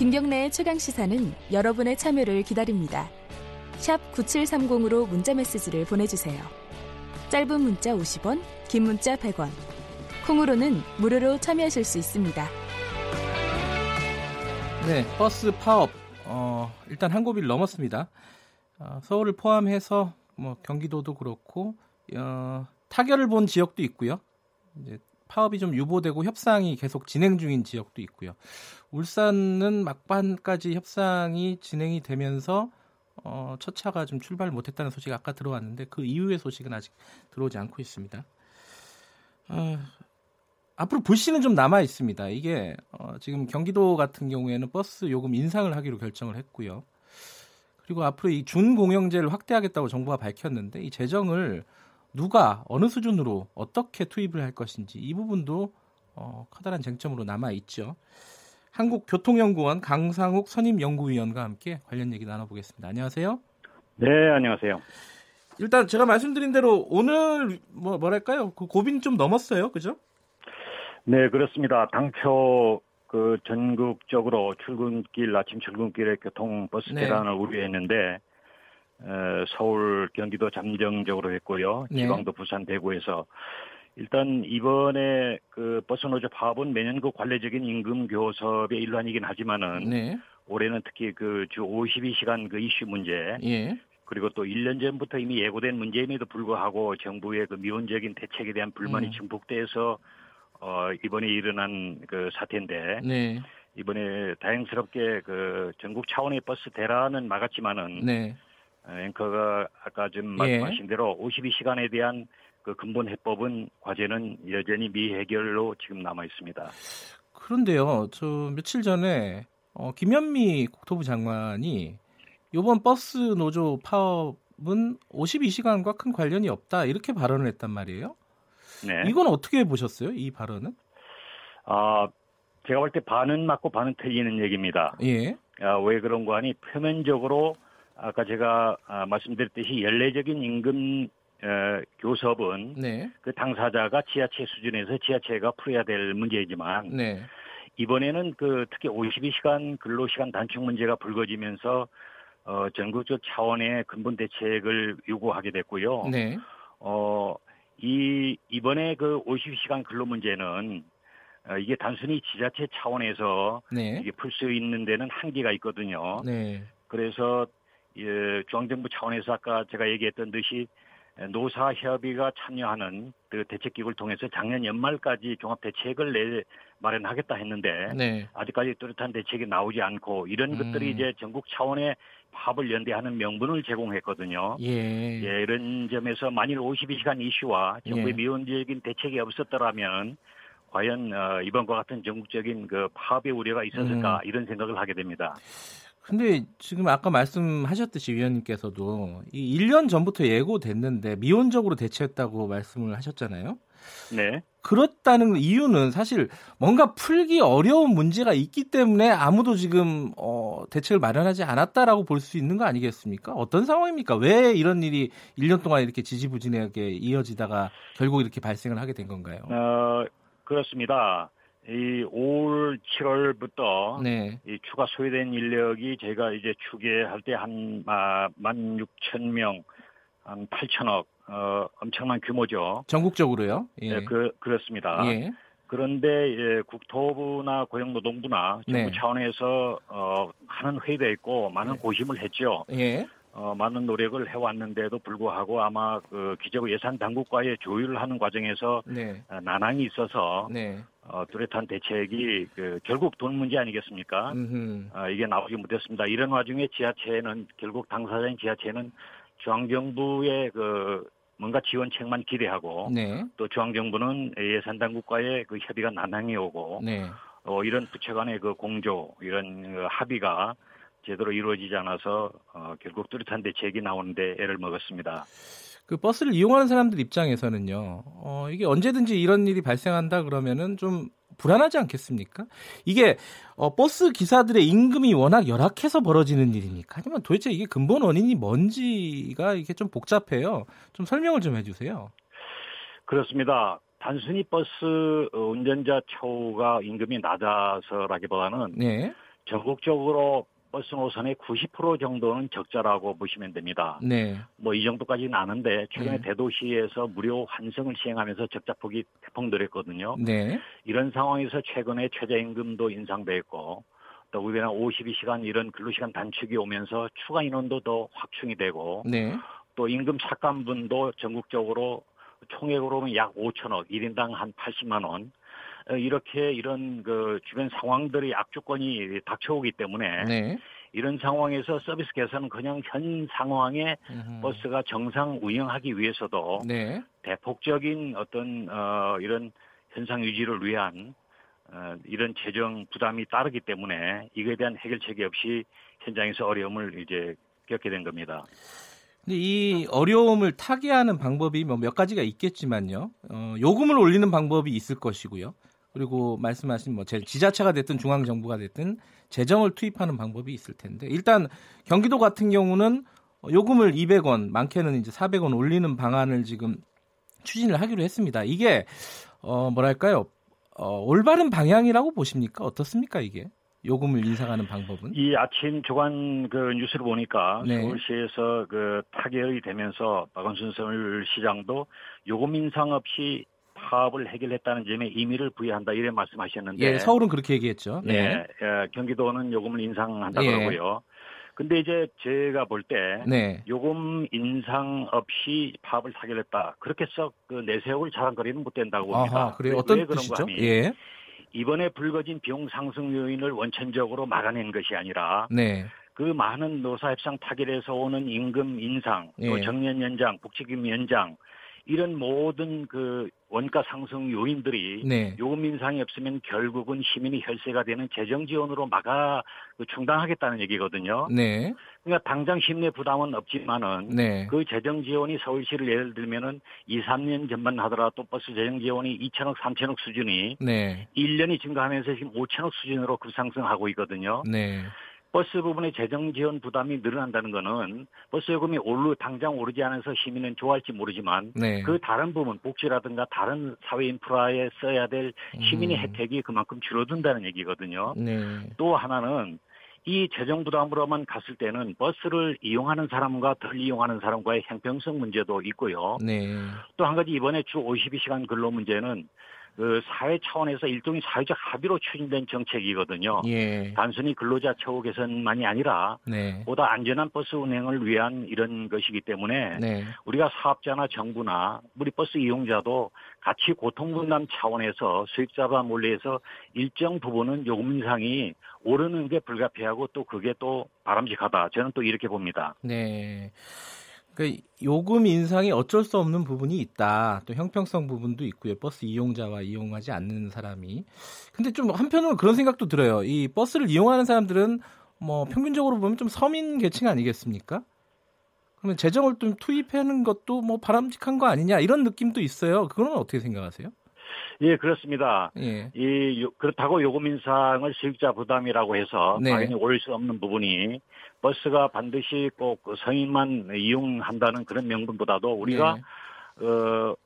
김경래의 최강 시사는 여러분의 참여를 기다립니다. 샵 9730으로 문자 메시지를 보내주세요. 짧은 문자 50원, 긴 문자 100원. 콩으로는 무료로 참여하실 수 있습니다. 네, 버스 파업 어, 일단 한 고비를 넘었습니다. 어, 서울을 포함해서 뭐 경기도도 그렇고 어, 타결을 본 지역도 있고요. 이제 파업이 좀 유보되고 협상이 계속 진행 중인 지역도 있고요. 울산은 막판까지 협상이 진행이 되면서 어, 첫 차가 좀 출발 못했다는 소식 아까 들어왔는데 그 이후의 소식은 아직 들어오지 않고 있습니다. 어, 앞으로 불씨는 좀 남아 있습니다. 이게 어, 지금 경기도 같은 경우에는 버스 요금 인상을 하기로 결정을 했고요. 그리고 앞으로 이 준공영제를 확대하겠다고 정부가 밝혔는데 이 재정을 누가 어느 수준으로 어떻게 투입을 할 것인지 이 부분도 어, 커다란 쟁점으로 남아 있죠. 한국교통연구원 강상욱 선임연구위원과 함께 관련 얘기 나눠보겠습니다. 안녕하세요. 네, 안녕하세요. 일단 제가 말씀드린 대로 오늘 뭐 뭐랄까요? 그 고비는 좀 넘었어요, 그죠? 네, 그렇습니다. 당초 그 전국적으로 출근길 아침 출근길에 교통 버스 네. 대란을 우려했는데 어, 서울, 경기도 잠정적으로 했고요. 네. 지방도 부산, 대구에서 일단 이번에 그 버스 노조 파업은 매년 그 관례적인 임금 교섭의 일환이긴 하지만은 네. 올해는 특히 그 주 52시간 그 이슈 문제 예. 그리고 또 1년 전부터 이미 예고된 문제임에도 불구하고 정부의 그 미온적인 대책에 대한 불만이 음. 증폭돼서 어 이번에 일어난 그 사태인데 네. 이번에 다행스럽게 그 전국 차원의 버스 대란은 막았지만은 네. 어, 앵커가 아까 좀 예. 말씀하신 대로 52시간에 대한 그 근본 해법은 과제는 여전히 미해결로 지금 남아 있습니다. 그런데요, 저 며칠 전에 어, 김현미 국토부 장관이 이번 버스 노조 파업은 52시간과 큰 관련이 없다 이렇게 발언을 했단 말이에요. 네. 이건 어떻게 보셨어요? 이 발언은? 아 제가 볼 때 반은 맞고 반은 틀리는 얘기입니다. 예. 아, 왜 그런 거 하니 표면적으로 아까 제가 아, 말씀드렸듯이 연례적인 임금 어, 교섭은 네. 그 당사자가 지자체 수준에서 지자체가 풀어야 될 문제이지만 네. 이번에는 그 특히 52시간 근로시간 단축 문제가 불거지면서 어, 전국적 차원의 근본 대책을 요구하게 됐고요. 네. 어, 이, 이번에 그 52시간 근로 문제는 어, 이게 단순히 지자체 차원에서 네. 이게 풀 수 있는 데는 한계가 있거든요. 네. 그래서 예, 중앙정부 차원에서 아까 제가 얘기했던 듯이 노사 협의가 참여하는 그 대책기구를 통해서 작년 연말까지 종합 대책을 내 마련하겠다 했는데 네. 아직까지 뚜렷한 대책이 나오지 않고 이런 음. 것들이 이제 전국 차원의 파업을 연대하는 명분을 제공했거든요. 예. 예, 이런 점에서 만일 52시간 이슈와 정부의 예. 미온적인 대책이 없었더라면 과연 어, 이번과 같은 전국적인 그 파업의 우려가 있었을까 음. 이런 생각을 하게 됩니다. 근데 지금 아까 말씀하셨듯이 위원님께서도 이 1년 전부터 예고됐는데 미온적으로 대처했다고 말씀을 하셨잖아요. 네. 그렇다는 이유는 사실 뭔가 풀기 어려운 문제가 있기 때문에 아무도 지금 어, 대책을 마련하지 않았다라고 볼 수 있는 거 아니겠습니까? 어떤 상황입니까? 왜 이런 일이 1년 동안 이렇게 지지부진하게 이어지다가 결국 이렇게 발생을 하게 된 건가요? 어, 그렇습니다. 이올 7월부터 네, 이 추가 소요된 인력이 저희가 이제 추계할 때 한 아, 16,000명, 한 8천억, 어, 엄청난 규모죠. 전국적으로요. 예, 예, 그, 그렇습니다. 예, 그런데 예, 국토부나 고용노동부나 정부 네. 차원에서 어, 많은 회의도 있고 많은 네. 고심을 했죠. 예, 어, 많은 노력을 해왔는데도 불구하고 아마 그 기재부 예산 당국과의 조율을 하는 과정에서 네, 어, 난항이 있어서 네, 어, 뚜렷한 대책이 그 결국 돈 문제 아니겠습니까? 음흠. 어, 이게 나오지 못했습니다. 이런 와중에 지자체는 결국 당사자인 지자체는 중앙정부의 그 뭔가 지원책만 기대하고 네, 또 중앙정부는 예산 당국과의 그 협의가 난항이 오고 네. 어, 이런 부처 간의 그 공조 이런 그 합의가 제대로 이루어지지 않아서 어, 결국 뚜렷한 대책이 나오는데 애를 먹었습니다. 그 버스를 이용하는 사람들 입장에서는요, 어, 이게 언제든지 이런 일이 발생한다 그러면은 좀 불안하지 않겠습니까? 이게 어, 버스 기사들의 임금이 워낙 열악해서 벌어지는 일입니까? 아니면 도대체 이게 근본 원인이 뭔지가 이게 좀 복잡해요. 좀 설명을 좀 해주세요. 그렇습니다. 단순히 버스 어, 운전자 처우가 임금이 낮아서라기보다는 네, 전국적으로 버스 노선의 90% 정도는 적자라고 보시면 됩니다. 네. 뭐 이 정도까지는 아는데 최근에 네. 대도시에서 무료 환승을 시행하면서 적자폭이 대폭 늘었거든요. 네. 이런 상황에서 최근에 최저임금도 인상됐고 또 우리나라 52시간 이런 근로시간 단축이 오면서 추가 인원도 더 확충이 되고 네. 또 임금 삭감분도 전국적으로 총액으로 보면 약 5천억, 1인당 한 80만 원. 어, 이렇게 이런 그 주변 상황들이 악조건이 닥쳐오기 때문에 네. 이런 상황에서 서비스 개선은 그냥 현 상황에 음흠. 버스가 정상 운영하기 위해서도 네. 대폭적인 어떤 어 이런 현상 유지를 위한 어 이런 재정 부담이 따르기 때문에 이거에 대한 해결책이 없이 현장에서 어려움을 이제 겪게 된 겁니다. 근데 이 어려움을 타개하는 방법이 뭐 몇 가지가 있겠지만요. 어, 요금을 올리는 방법이 있을 것이고요. 그리고 말씀하신 뭐 제- 지자체가 됐든 중앙 정부가 됐든 재정을 투입하는 방법이 있을 텐데 일단 경기도 같은 경우는 요금을 200원, 많게는 이제 400원 올리는 방안을 지금 추진을 하기로 했습니다. 이게 어 뭐랄까요? 어, 올바른 방향이라고 보십니까? 어떻습니까, 이게? 요금을 인상하는 방법은? 이 아침 조간 그 뉴스를 보니까 네. 서울시에서 그 타결이 되면서 박원순 서울시장도 요금 인상 없이 파업을 해결했다는 점에 의미를 부여한다 이런 말씀하셨는데 예, 서울은 그렇게 얘기했죠. 네, 네. 예, 경기도는 요금을 인상한다 예. 그러고요. 근데 이제 제가 볼때 네. 요금 인상 없이 파업을 타결했다. 그렇게 썩 그 내세울 자랑거리는 못 된다고 봅니다. 아하, 그래요. 왜 어떤 그런가 뜻이죠? 예. 이번에 불거진 비용 상승 요인을 원천적으로 막아낸 것이 아니라 네. 그 많은 노사협상 타결에서 오는 임금 인상, 또 예. 정년 연장, 복지금 연장 이런 모든 그 원가 상승 요인들이 네. 요금 인상이 없으면 결국은 시민이 혈세가 되는 재정 지원으로 막아 그 충당하겠다는 얘기거든요. 네. 그러니까 당장 심내 부담은 없지만은 네. 그 재정 지원이 서울시를 예를 들면은 2, 3년 전만 하더라도 버스 재정 지원이 2천억, 3천억 수준이 네. 1년이 증가하면서 지금 5천억 수준으로 급상승하고 있거든요. 네. 버스 부분의 재정 지원 부담이 늘어난다는 거는 버스 요금이 오르 당장 오르지 않아서 시민은 좋아할지 모르지만 네. 그 다른 부분 복지라든가 다른 사회 인프라에 써야 될 시민의 음. 혜택이 그만큼 줄어든다는 얘기거든요. 네. 또 하나는 이 재정 부담으로만 갔을 때는 버스를 이용하는 사람과 덜 이용하는 사람과의 형평성 문제도 있고요. 네. 또 한 가지 이번에 주 52시간 근로 문제는 그 사회 차원에서 일종의 사회적 합의로 추진된 정책이거든요. 예. 단순히 근로자 처우 개선만이 아니라 네. 보다 안전한 버스 운행을 위한 이런 것이기 때문에 네. 우리가 사업자나 정부나 우리 버스 이용자도 같이 고통 분담 차원에서 수익자와 몰래해서 일정 부분은 요금 인상이 오르는 게 불가피하고 또 그게 또 바람직하다. 저는 또 이렇게 봅니다. 네. 그러니까 요금 인상이 어쩔 수 없는 부분이 있다. 또 형평성 부분도 있고요. 버스 이용자와 이용하지 않는 사람이. 근데 좀 한편으로 그런 생각도 들어요. 이 버스를 이용하는 사람들은 뭐 평균적으로 보면 좀 서민 계층 아니겠습니까? 그러면 재정을 좀 투입하는 것도 뭐 바람직한 거 아니냐 이런 느낌도 있어요. 그거는 어떻게 생각하세요? 예, 그렇습니다. 예. 이 요- 그렇다고 요금 인상을 수익자 부담이라고 해서 네. 당연히 올 수 없는 부분이 버스가 반드시 꼭그 서민만 이용한다는 그런 명분보다도 우리가 네. 어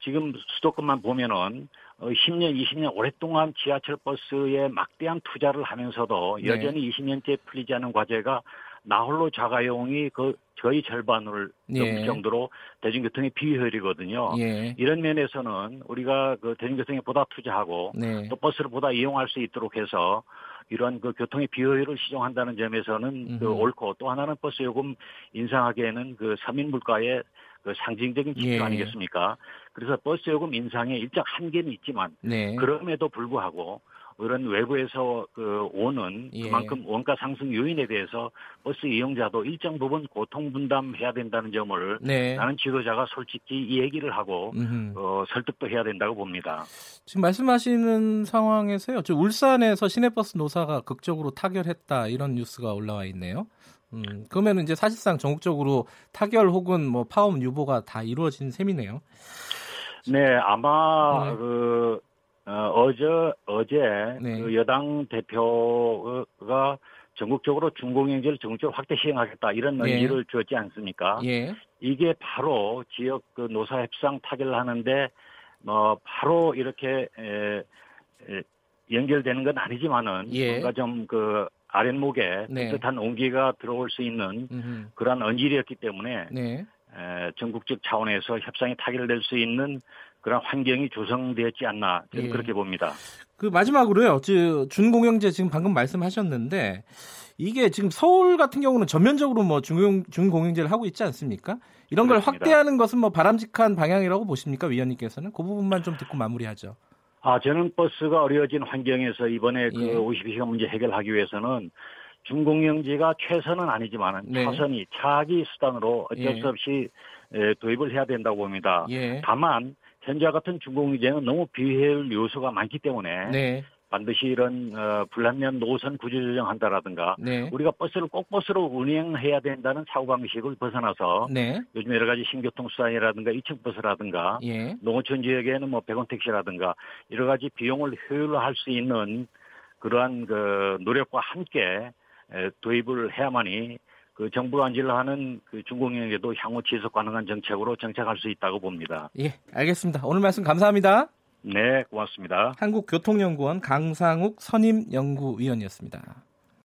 지금 수도권만 보면은 어 10년, 20년 오랫동안 지하철 버스에 막대한 투자를 하면서도 네. 여전히 20년째 풀리지 않은 과제가 나홀로 자가용이 그 거의 절반을 예. 넘을 정도로 대중교통의 비효율이거든요. 예. 이런 면에서는 우리가 그 대중교통에 보다 투자하고 네. 또 버스를 보다 이용할 수 있도록 해서 이러한 그 교통의 비효율을 시정한다는 점에서는 그 음흠. 옳고 또 하나는 버스 요금 인상하기에는 그 서민 물가의 그 상징적인 지표 예. 아니겠습니까? 그래서 버스 요금 인상에 일정 한계는 있지만 네. 그럼에도 불구하고 이런 외부에서 그 오는 예. 그만큼 원가 상승 요인에 대해서 버스 이용자도 일정 부분 고통 분담해야 된다는 점을 네. 나는 지도자가 솔직히 이 얘기를 하고. 어, 설득도 해야 된다고 봅니다. 지금 말씀하시는 상황에서요. 저 울산에서 시내버스 노사가 극적으로 타결했다 이런 뉴스가 올라와 있네요. 음, 그러면 이제 사실상 전국적으로 타결 혹은 뭐 파업 유보가 다 이루어진 셈이네요. 네, 아마 네. 그 어, 어제 어제 네. 그 여당 대표가 전국적으로 중공영제를 전국적으로 확대 시행하겠다 이런 예. 의지를 주었지 않습니까? 예, 이게 바로 지역 그 노사 협상 타결을 하는데 뭐 바로 이렇게 에, 에, 연결되는 건 아니지만은 예. 뭔가 좀그 아랫목에 네. 따뜻한 온기가 들어올 수 있는 음흠. 그러한 언질이었기 때문에 네. 에, 전국적 차원에서 협상이 타결될 수 있는 그런 환경이 조성되었지 않나 저는 예. 그렇게 봅니다. 그 마지막으로요. 저 준공영제 지금 방금 말씀하셨는데 이게 지금 서울 같은 경우는 전면적으로 뭐 준공, 준공영제를 하고 있지 않습니까? 이런 걸 그렇습니다. 확대하는 것은 뭐 바람직한 방향이라고 보십니까, 위원님께서는? 그 부분만 좀 듣고 마무리하죠. 아, 저는 버스가 어려워진 환경에서 이번에 그 예. 52시간 문제 해결하기 위해서는 중공영지가 최선은 아니지만 네. 차선이 차기 수단으로 어쩔 예. 수 없이 에, 도입을 해야 된다고 봅니다. 예. 다만 현재와 같은 중공영제는 너무 비효율 요소가 많기 때문에 네. 반드시 이런 어, 불합리한 노선 구조 조정한다라든가 네. 우리가 버스를 꼭 버스로 운행해야 된다는 사고방식을 벗어나서 네. 요즘 여러 가지 신교통 수단이라든가 2층 버스라든가 예. 농어촌 지역에는 뭐 백원 택시라든가 여러 가지 비용을 효율화할 수 있는 그러한 그 노력과 함께 에, 도입을 해야만이 그 정부가 안질하는 그 중공영에도 향후 지속 가능한 정책으로 정착할 수 있다고 봅니다. 예. 알겠습니다. 오늘 말씀 감사합니다. 네, 고맙습니다. 한국교통연구원 강상욱 선임 연구위원이었습니다.